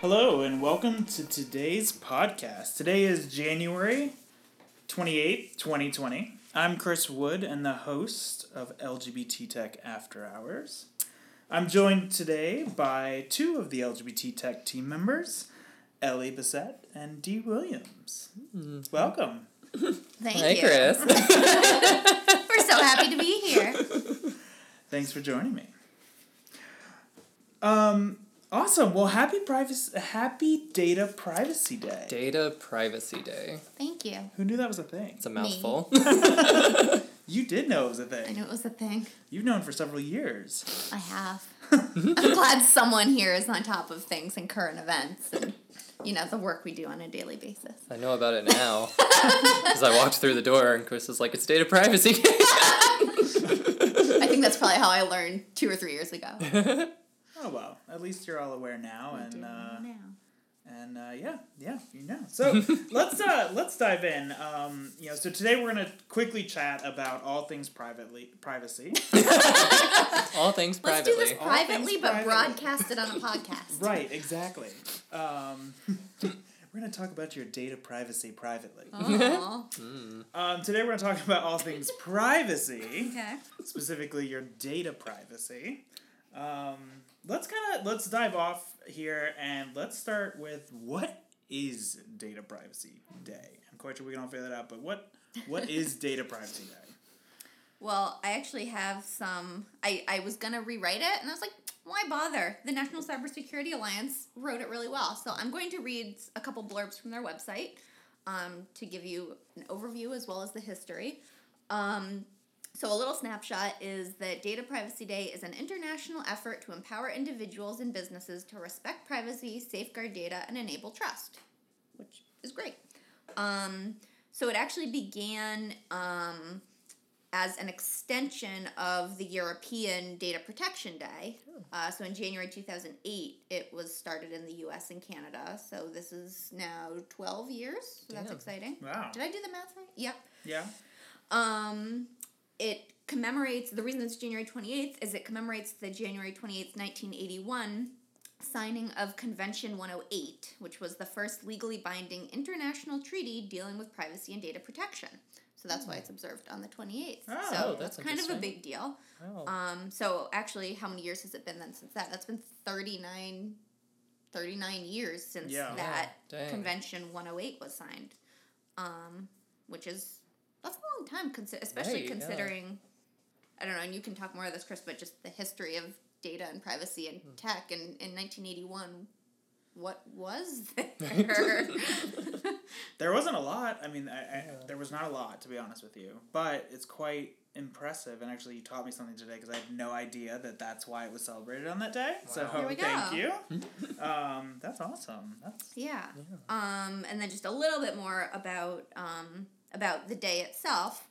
Hello, and welcome to today's podcast. Today is January 28th, 2020. I'm Chris Wood and the host of LGBT Tech After Hours. I'm joined today by two of the LGBT Tech team members, Ellie Bissett and Dee Williams. Welcome. Thank Hey, you. Chris. We're so happy to be here. Thanks for joining me. Um, awesome. Well, happy privacy, happy Data Privacy Day. Data Privacy Day. Thank you. Who knew that was a thing? It's a mouthful. You did know it was a I thing. I knew it was a thing. You've known for several years. I have. I'm glad someone here is on top of things and current events and, you know, the work we do on a daily basis. I know about it now. because I walked through the door and Chris was like, it's Data Privacy Day. I think that's probably how I learned two or three years ago. Oh well, at least you're all aware now, and uh, Now. and uh, yeah, yeah, you know. So let's uh, let's dive in. Um, you know, so today we're gonna quickly chat about all things privately privacy. All things Let's do this privately. All privately, things but privately. broadcast it on a podcast. right, exactly. Um, we're gonna talk about your data privacy privately. Aw. Um, today we're gonna talk about all things privacy. Okay. specifically your data privacy. Um, let's kind of let's dive off here and let's start with what is Data Privacy Day. I'm quite sure we can all figure that out, but what what is Data Privacy Day? Well, I actually have some. I, I was going to rewrite it, and I was like, why bother? The National Cybersecurity Alliance wrote it really well. So I'm going to read a couple blurbs from their website um, to give you an overview as well as the history. Um, so, a little snapshot is that Data Privacy Day is an international effort to empower individuals and businesses to respect privacy, safeguard data, and enable trust, which is great. Um, so, it actually began. Um, as an extension of the European Data Protection Day. Uh, so in January 2008, it was started in the US and Canada. So this is now 12 years. So that's Damn. exciting. Wow. Did I do the math right? Yep. Yeah. Um, it commemorates, the reason it's January 28th is it commemorates the January 28th, 1981 signing of Convention 108, which was the first legally binding international treaty dealing with privacy and data protection. So that's why it's observed on the 28th. Oh, so that's kind of a big deal. Oh. Um, so actually, how many years has it been then since that? That's been 39, 39 years since Yeah. that Yeah. Convention 108 was signed, um, which is that's a long time, consi- especially Right, yeah. considering. I don't know, and you can talk more of this, Chris, but just the history of data and privacy and Hmm. tech. And in 1981, what was there? There wasn't a lot. I mean, I, I, there was not a lot to be honest with you, but it's quite impressive. And actually, you taught me something today because I had no idea that that's why it was celebrated on that day. So Wow. Here we thank go. you. um, that's awesome. That's Yeah. Um, and then just a little bit more about um, about the day itself.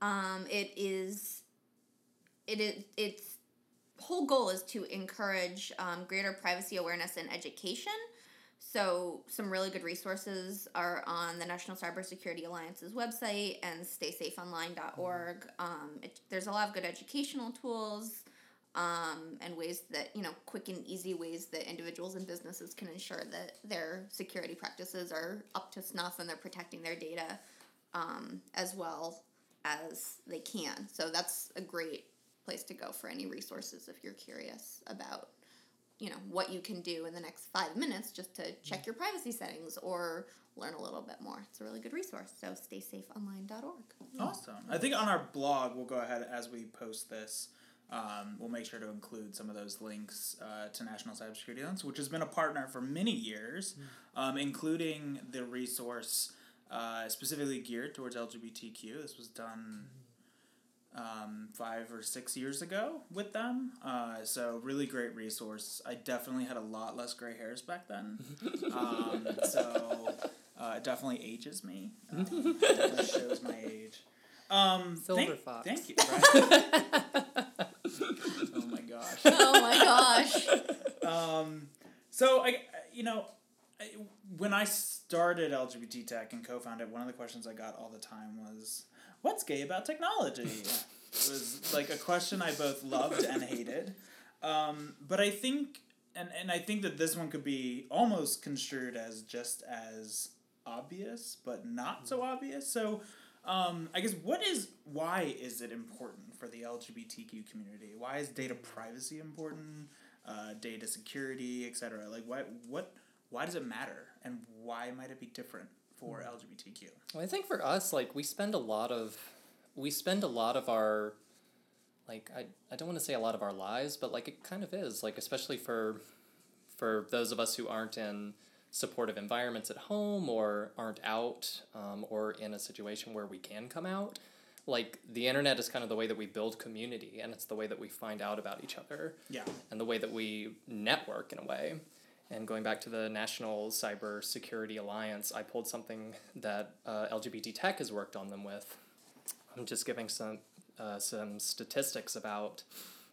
Um, it is, it is, its whole goal is to encourage um, greater privacy awareness and education. So some really good resources are on the National Cybersecurity Alliance's website and staysafeonline.org. Um, it, there's a lot of good educational tools um, and ways that you know quick and easy ways that individuals and businesses can ensure that their security practices are up to snuff and they're protecting their data um, as well as they can. So that's a great place to go for any resources if you're curious about you know what you can do in the next five minutes just to check your privacy settings or learn a little bit more. It's a really good resource. So staysafeonline.org Awesome. I think on our blog, we'll go ahead as we post this. Um, we'll make sure to include some of those links uh, to National Cybersecurity Alliance, which has been a partner for many years, um, including the resource uh, specifically geared towards LGBTQ. This was done um, five or six years ago with them. Uh, so, really great resource. I definitely had a lot less gray hairs back then. Um, so, uh, it definitely ages me. Um, definitely shows my age. Um, Silver thank, fox. Thank you. Right? oh my gosh. oh my gosh Um, so I, you know, I, when I started LGBT Tech and co-founded, one of the questions I got all the time was, "What's gay about technology?" it was like a question I both loved and hated. Um, but I think and and I think that this one could be almost construed as just as obvious, but not so obvious. So, um, I guess what is why is it important for the LGBTQ community? Why is data privacy important? Uh, data security, etc. Like, why what why does it matter, and why might it be different for LGBTQ? Well, I think for us, like we spend a lot of we spend a lot of our like I, I don't want to say a lot of our lives, but like it kind of is like especially for for those of us who aren't in supportive environments at home or aren't out um, or in a situation where we can come out like the internet is kind of the way that we build community and it's the way that we find out about each other Yeah. and the way that we network in a way. And going back to the National Cyber Security Alliance, I pulled something that uh, LGBT Tech has worked on them with. I'm just giving some uh, some statistics about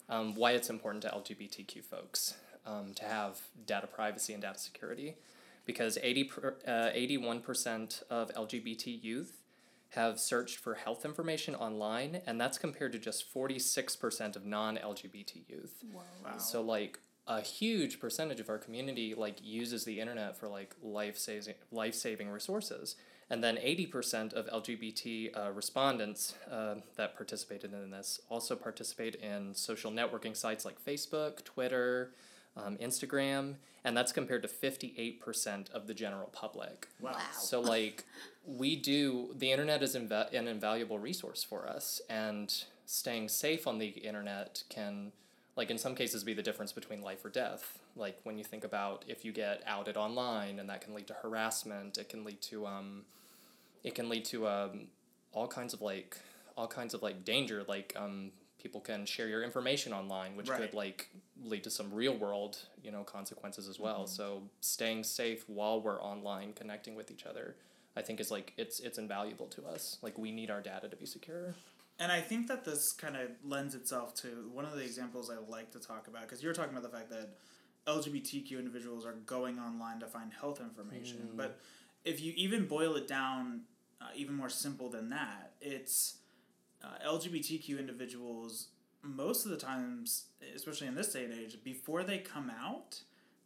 um, why it's important to LGBTQ folks um, to have data privacy and data security, because 80 per, uh, 81% of LGBT youth have searched for health information online, and that's compared to just 46% of non LGBT youth. Wow. So like a huge percentage of our community like uses the internet for like life saving life saving resources, and then eighty percent of LGBT uh, respondents uh, that participated in this also participate in social networking sites like Facebook, Twitter, um, Instagram, and that's compared to fifty eight percent of the general public. Wow. Wow. So like we do the internet is inva- an invaluable resource for us and staying safe on the internet can like in some cases be the difference between life or death. Like when you think about if you get outed online and that can lead to harassment, it can lead to um it can lead to um all kinds of like all kinds of like danger. Like um people can share your information online which Right. could like lead to some real world you know consequences as well. So staying safe while we're online connecting with each other i think is like it's it's invaluable to us. Like we need our data to be secure And I think that this kind of lends itself to one of the examples I like to talk about because you're talking about the fact that LGBTQ individuals are going online to find health information. But if you even boil it down, uh, even more simple than that, it's uh, LGBTQ individuals most of the times, especially in this day and age, before they come out,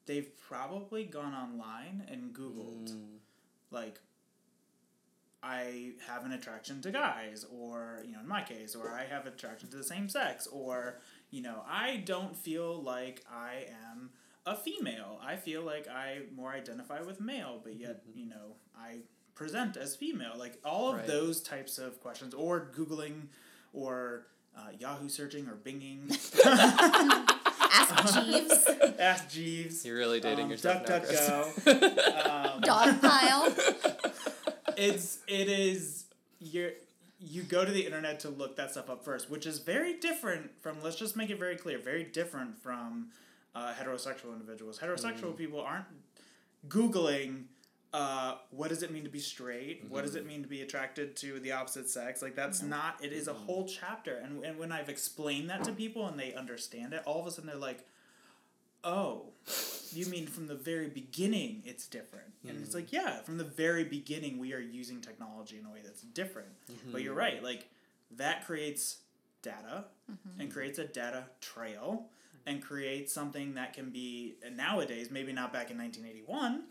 they've probably gone online and Googled. Like I have an attraction to guys, or you know, in my case, or I have attraction to the same sex, or you know, I don't feel like I am a female. I feel like I more identify with male, but yet you know, I present as female. Like all of Right. those types of questions, or googling, or uh, Yahoo searching, or Binging. Ask Jeeves. Ask Jeeves. you're really dating um, yourself now, Chris. DuckDuckGo. um, Dog pile. It's it is you're you go to the internet to look that stuff up first, which is very different from. Let's just make it very clear, very different from uh, heterosexual individuals. Heterosexual people aren't googling. Uh, what does it mean to be straight? What does it mean to be attracted to the opposite sex? Like that's not. It is a whole chapter, and and when I've explained that to people and they understand it, all of a sudden they're like, "Oh, you mean from the very beginning it's different. And it's mm-hmm. like yeah from the very beginning we are using technology in a way that's different. But you're mm-hmm. right like that creates data mm-hmm. and creates a data trail and creates something that can be nowadays maybe not back in 1981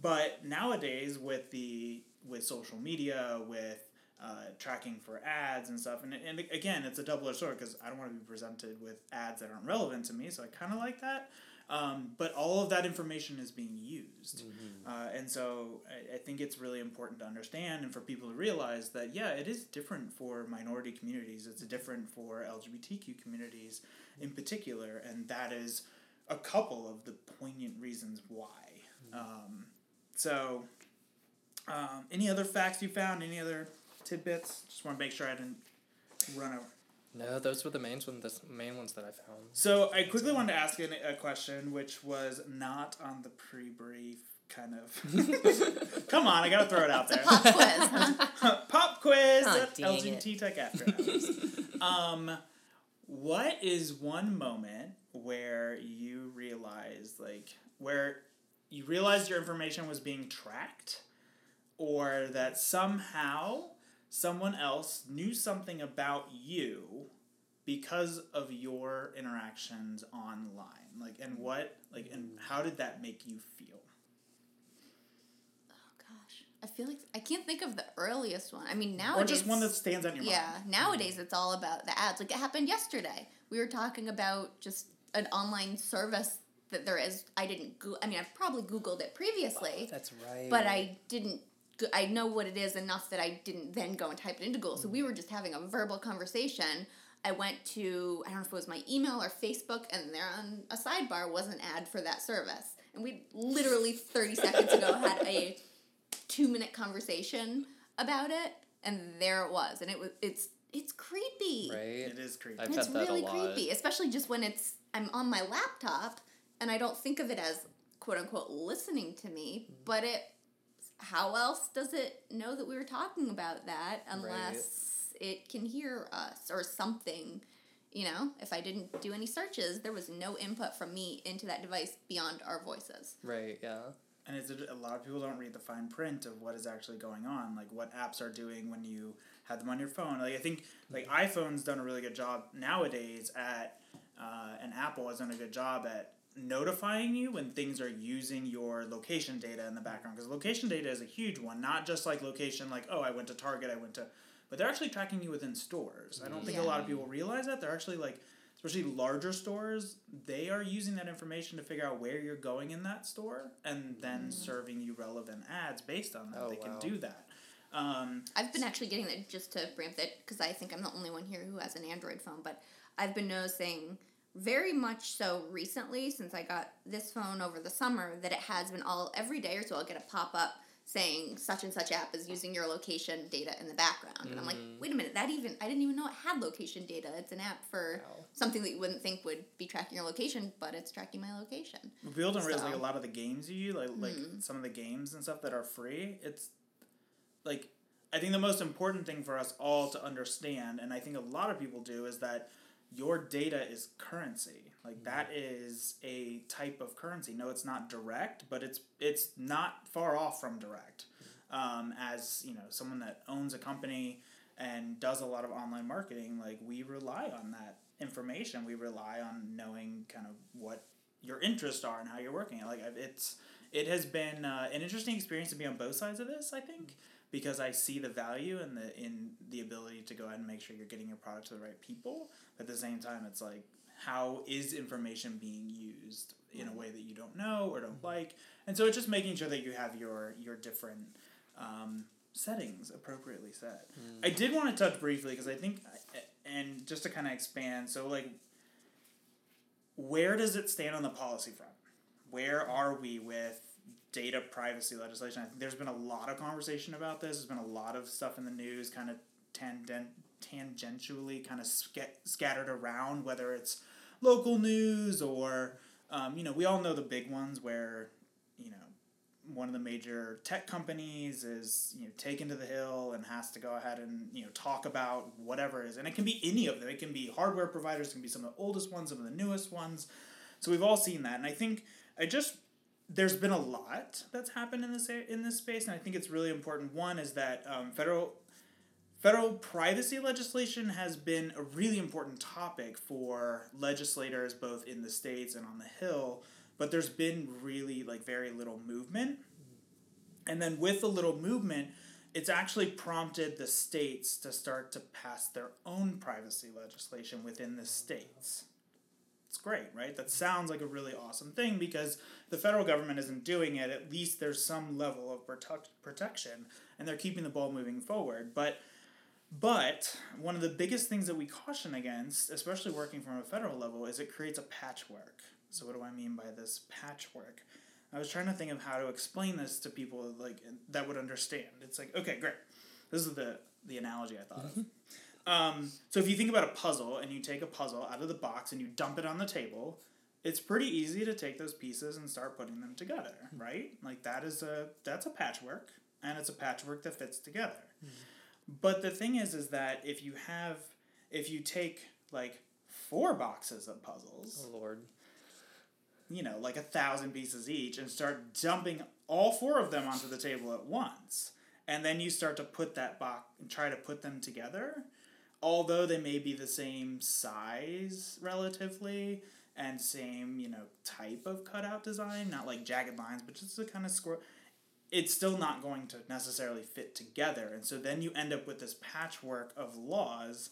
but nowadays with the with social media with uh, tracking for ads and stuff and, and again it's a double-edged sword because i don't want to be presented with ads that aren't relevant to me so i kind of like that um, but all of that information is being used. Uh, and so I, I think it's really important to understand and for people to realize that, yeah, it is different for minority communities, it's different for LGBTQ communities in particular, and that is a couple of the poignant reasons why. Um, so, um, any other facts you found? Any other tidbits? Just want to make sure I didn't run over. No those were the main ones the main ones that i found So I quickly wanted to ask an, a question, which was not on the pre-brief. Kind of. Come on, I gotta throw it out there. Pop quiz, huh? Pop quiz Oh, at dang LGBT Tech After Hours. um, what is one moment where you realized, like, where you realized your information was being tracked, or that somehow someone else knew something about you because of your interactions online like and what like and how did that make you feel Oh gosh, I feel like I can't think of the earliest one. I mean, or nowadays. just one that stands out in your Yeah, mind nowadays it's all about the ads. Like it happened yesterday. We were talking about just an online service that there is. I didn't. Go- I mean, I've probably Googled it previously, That's right. but I didn't. Go- I know what it is enough that I didn't then go and type it into Google. So we were just having a verbal conversation. I went to I don't know if it was my email or Facebook, and there on a sidebar was an ad for that service. And we literally thirty seconds ago had a two minute conversation about it, and there it was, and it was it's it's creepy. Right. it is creepy I've It's had that a really lot. creepy, especially just when it's I'm on my laptop and I don't think of it as quote unquote listening to me, Mm-hmm. but it how else does it know that we were talking about that unless it can hear us or something? You know, if I didn't do any searches, there was no input from me into that device beyond our voices. Right. Yeah. and it's a, a lot of people don't read the fine print of what is actually going on like what apps are doing when you have them on your phone like i think like iphone's done a really good job nowadays at uh, and apple has done a good job at notifying you when things are using your location data in the background because location data is a huge one not just like location like oh i went to target i went to but they're actually tracking you within stores. I don't think a lot of people realize that. They're actually like especially larger stores, they are using that information to figure out where you're going in that store and then serving you relevant ads based on that. Oh, they can do that. Um, I've been actually getting that just to preempt it because I think I'm the only one here who has an Android phone, but I've been noticing very much so recently since I got this phone over the summer that it has been all every day or so I'll get a pop up saying such and such app is using your location data in the background. And I'm like, wait a minute, that even I didn't even know it had location data. It's an app for Wow. something that you wouldn't think would be tracking your location, but it's tracking my location. but people don't realize like a lot of the games you use, like like Mm-hmm. some of the games and stuff that are free. It's like I think the most important thing for us all to understand, and I think a lot of people do, is that your data is currency. Like that is a type of currency. No, it's not direct, but it's it's not far off from direct. Um, as you know, someone that owns a company and does a lot of online marketing, like we rely on that information. We rely on knowing kind of what your interests are and how you're working. Like it's it has been uh, an interesting experience to be on both sides of this. I think because I see the value in the in the ability to go ahead and make sure you're getting your product to the right people. But at the same time, it's like how is information being used in a way that you don't know or don't like, and so it's just making sure that you have your your different um, settings appropriately set. I did want to touch briefly because I think, and just to kind of expand, so like, where does it stand on the policy front? Where are we with data privacy legislation? I think there's been a lot of conversation about this. There's been a lot of stuff in the news, kind of tangent tangentially, kind of sca- scattered around, whether it's local news or, um, you know, we all know the big ones where, you know, one of the major tech companies is you know taken to the hill and has to go ahead and you know talk about whatever it is. And it can be any of them. It can be hardware providers. It can be some of the oldest ones some of the newest ones. So we've all seen that. And i think i just there's been a lot that's happened in this in this space and i think it's really important one is that um, federal Federal privacy legislation has been a really important topic for legislators both in the states and on the Hill, but there's been really like very little movement. And then with the little movement, it's actually prompted the states to start to pass their own privacy legislation within the states. It's great, right? That sounds like a really awesome thing because the federal government isn't doing it. At least there's some level of protect- protection and they're keeping the ball moving forward. But but one of the biggest things that we caution against, especially working from a federal level, is it creates a patchwork. So what do I mean by this patchwork? I was trying to think of how to explain this to people like that would understand. It's like, okay, great. This is the the analogy I thought of. Mm-hmm. Um, so if you think about a puzzle and you take a puzzle out of the box and you dump it on the table, it's pretty easy to take those pieces and start putting them together, right? Like that is a that's a patchwork and it's a patchwork that fits together. But the thing is is that if you have if you take like four boxes of puzzles, Oh Lord. you know, like a thousand pieces each, and start dumping all four of them onto the table at once, and then you start to put that box and try to put them together. Although they may be the same size relatively and same you know type of cutout design, not like jagged lines, but just a kind of square. It's still not going to necessarily fit together, and so then you end up with this patchwork of laws,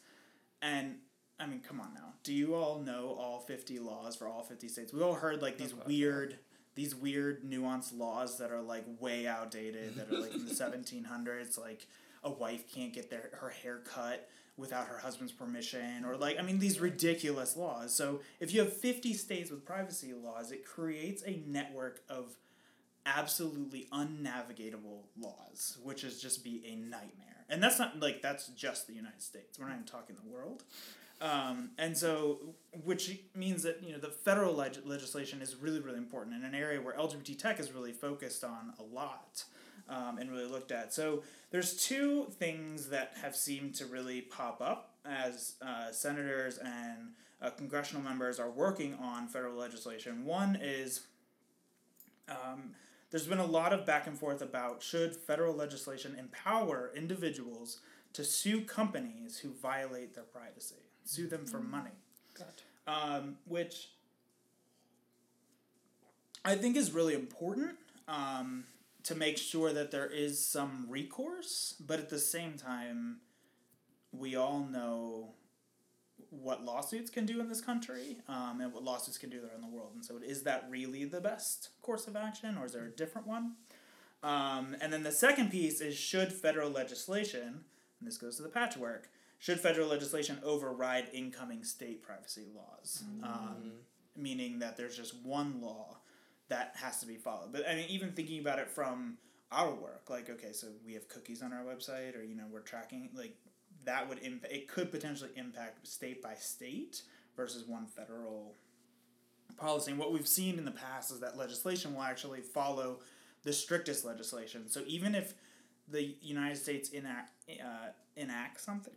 and I mean, come on now. Do you all know all fifty laws for all fifty states? We all heard like these weird these weird nuanced laws that are like way outdated that are like in the 1700s like a wife can't get their her hair cut without her husband's permission or like i mean these ridiculous laws. So if you have 50 states with privacy laws it creates a network of absolutely unnavigatable laws which is just be a nightmare. And that's not like that's just the united states. We're not even talking the world. Um, and so, which means that you know the federal leg- legislation is really really important in an area where LGBT tech is really focused on a lot um, and really looked at. So there's two things that have seemed to really pop up as uh, senators and uh, congressional members are working on federal legislation. One is um, there's been a lot of back and forth about should federal legislation empower individuals to sue companies who violate their privacy sue them for money. Um, which I think is really important um, to make sure that there is some recourse, but at the same time, we all know what lawsuits can do in this country um, and what lawsuits can do around the world. And so, is that really the best course of action, or is there a different one? Um, and then the second piece is should federal legislation, and this goes to the patchwork, should federal legislation override incoming state privacy laws? Mm. Um, meaning that there's just one law that has to be followed. But I mean, even thinking about it from our work, like okay, so we have cookies on our website, or you know, we're tracking like that would imp- it could potentially impact state by state versus one federal policy. And what we've seen in the past is that legislation will actually follow the strictest legislation. So even if the United States enact uh, enact something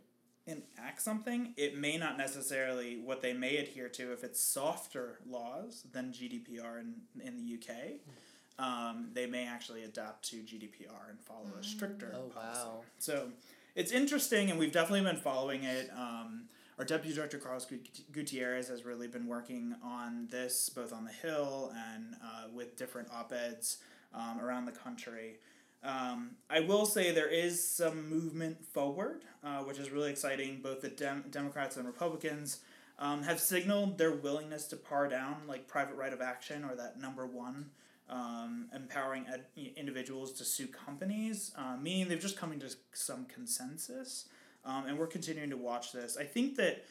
enact something, it may not necessarily what they may adhere to if it's softer laws than GDPR in, in the UK. Um, they may actually adapt to GDPR and follow a stricter oh, policy. Wow. So it's interesting, and we've definitely been following it. Um, our deputy director Carlos Gutierrez has really been working on this both on the Hill and uh, with different op eds um, around the country. Um, I will say there is some movement forward, uh, which is really exciting. Both the Dem- Democrats and Republicans um, have signaled their willingness to par down like private right of action or that number one, um, empowering ed- individuals to sue companies, uh, meaning they've just coming to some consensus. Um, and we're continuing to watch this. I think that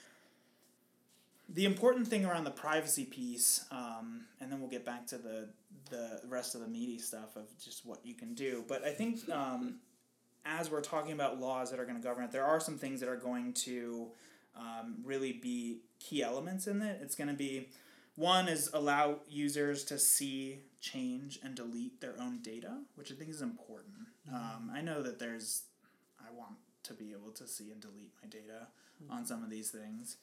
the important thing around the privacy piece, um, and then we'll get back to the the rest of the meaty stuff of just what you can do. But I think um, as we're talking about laws that are going to govern it, there are some things that are going to um, really be key elements in it. It's going to be one is allow users to see, change, and delete their own data, which I think is important. Mm-hmm. Um, I know that there's, I want to be able to see and delete my data mm-hmm. on some of these things.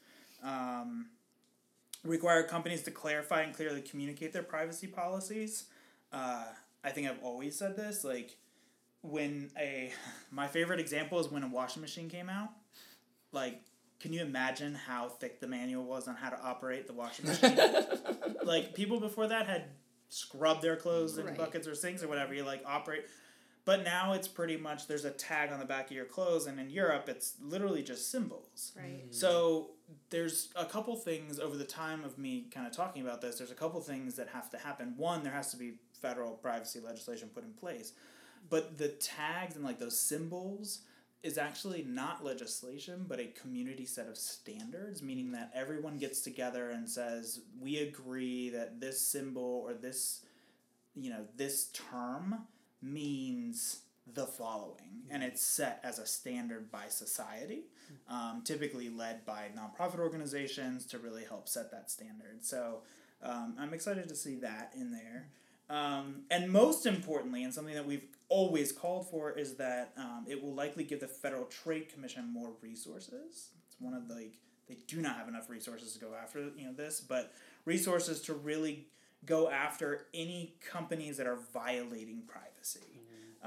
Um, require companies to clarify and clearly communicate their privacy policies. Uh, I think I've always said this. Like, when a my favorite example is when a washing machine came out. Like, can you imagine how thick the manual was on how to operate the washing machine? like people before that had scrubbed their clothes in right. buckets or sinks or whatever. You like operate. But now it's pretty much there's a tag on the back of your clothes, and in Europe it's literally just symbols. Right. So there's a couple things over the time of me kind of talking about this. There's a couple things that have to happen. One, there has to be federal privacy legislation put in place, but the tags and like those symbols is actually not legislation, but a community set of standards, meaning that everyone gets together and says, we agree that this symbol or this, you know, this term means the following, and it's set as a standard by society, um, typically led by nonprofit organizations to really help set that standard. So um, I'm excited to see that in there. Um, and most importantly, and something that we've always called for, is that um, it will likely give the Federal Trade Commission more resources. It's one of the like they do not have enough resources to go after you know this, but resources to really go after any companies that are violating privacy.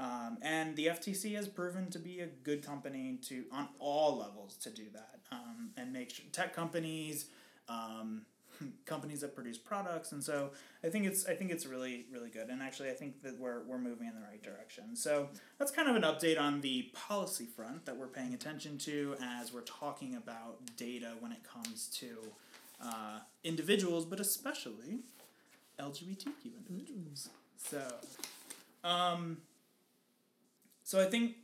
Um, and the FTC has proven to be a good company to on all levels to do that um, and make sure tech companies, um, companies that produce products, and so I think it's I think it's really really good. And actually, I think that we're we're moving in the right direction. So that's kind of an update on the policy front that we're paying attention to as we're talking about data when it comes to uh, individuals, but especially LGBTQ individuals. So. Um, so I think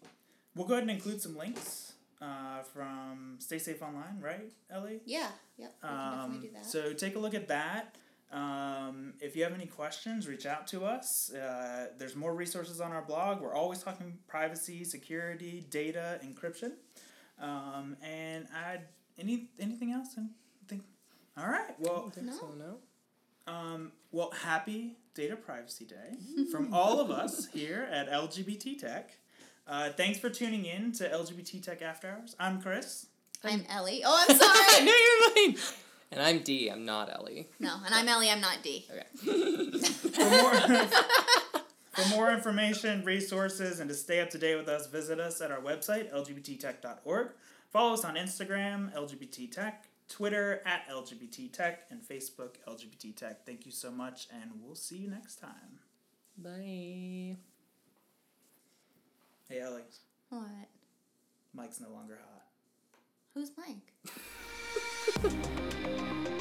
we'll go ahead and include some links uh, from Stay Safe Online, right, Ellie? Yeah. Yep. We can Um, do that. so take a look at that. Um, if you have any questions, reach out to us. Uh, there's more resources on our blog. We're always talking privacy, security, data, encryption, um, and add any anything else. Anything? All right. Well, don't think No. so, no. um, well, happy Data Privacy Day from all of us here at LGBT Tech. Uh, thanks for tuning in to LGBT Tech After Hours. I'm Chris. I'm Ellie. Oh, I'm sorry. no, sorry. you're fine. And I'm D. I'm not Ellie. no, and I'm Ellie. I'm not D. Okay. For more, for more information, resources, and to stay up to date with us, visit us at our website, lgbttech.org. Follow us on Instagram, LGBT Tech, Twitter at LGBT Tech, and Facebook, LGBT Tech. Thank you so much, and we'll see you next time. Bye. Hey, Ellie, What? Mike's no longer hot. Who's Mike?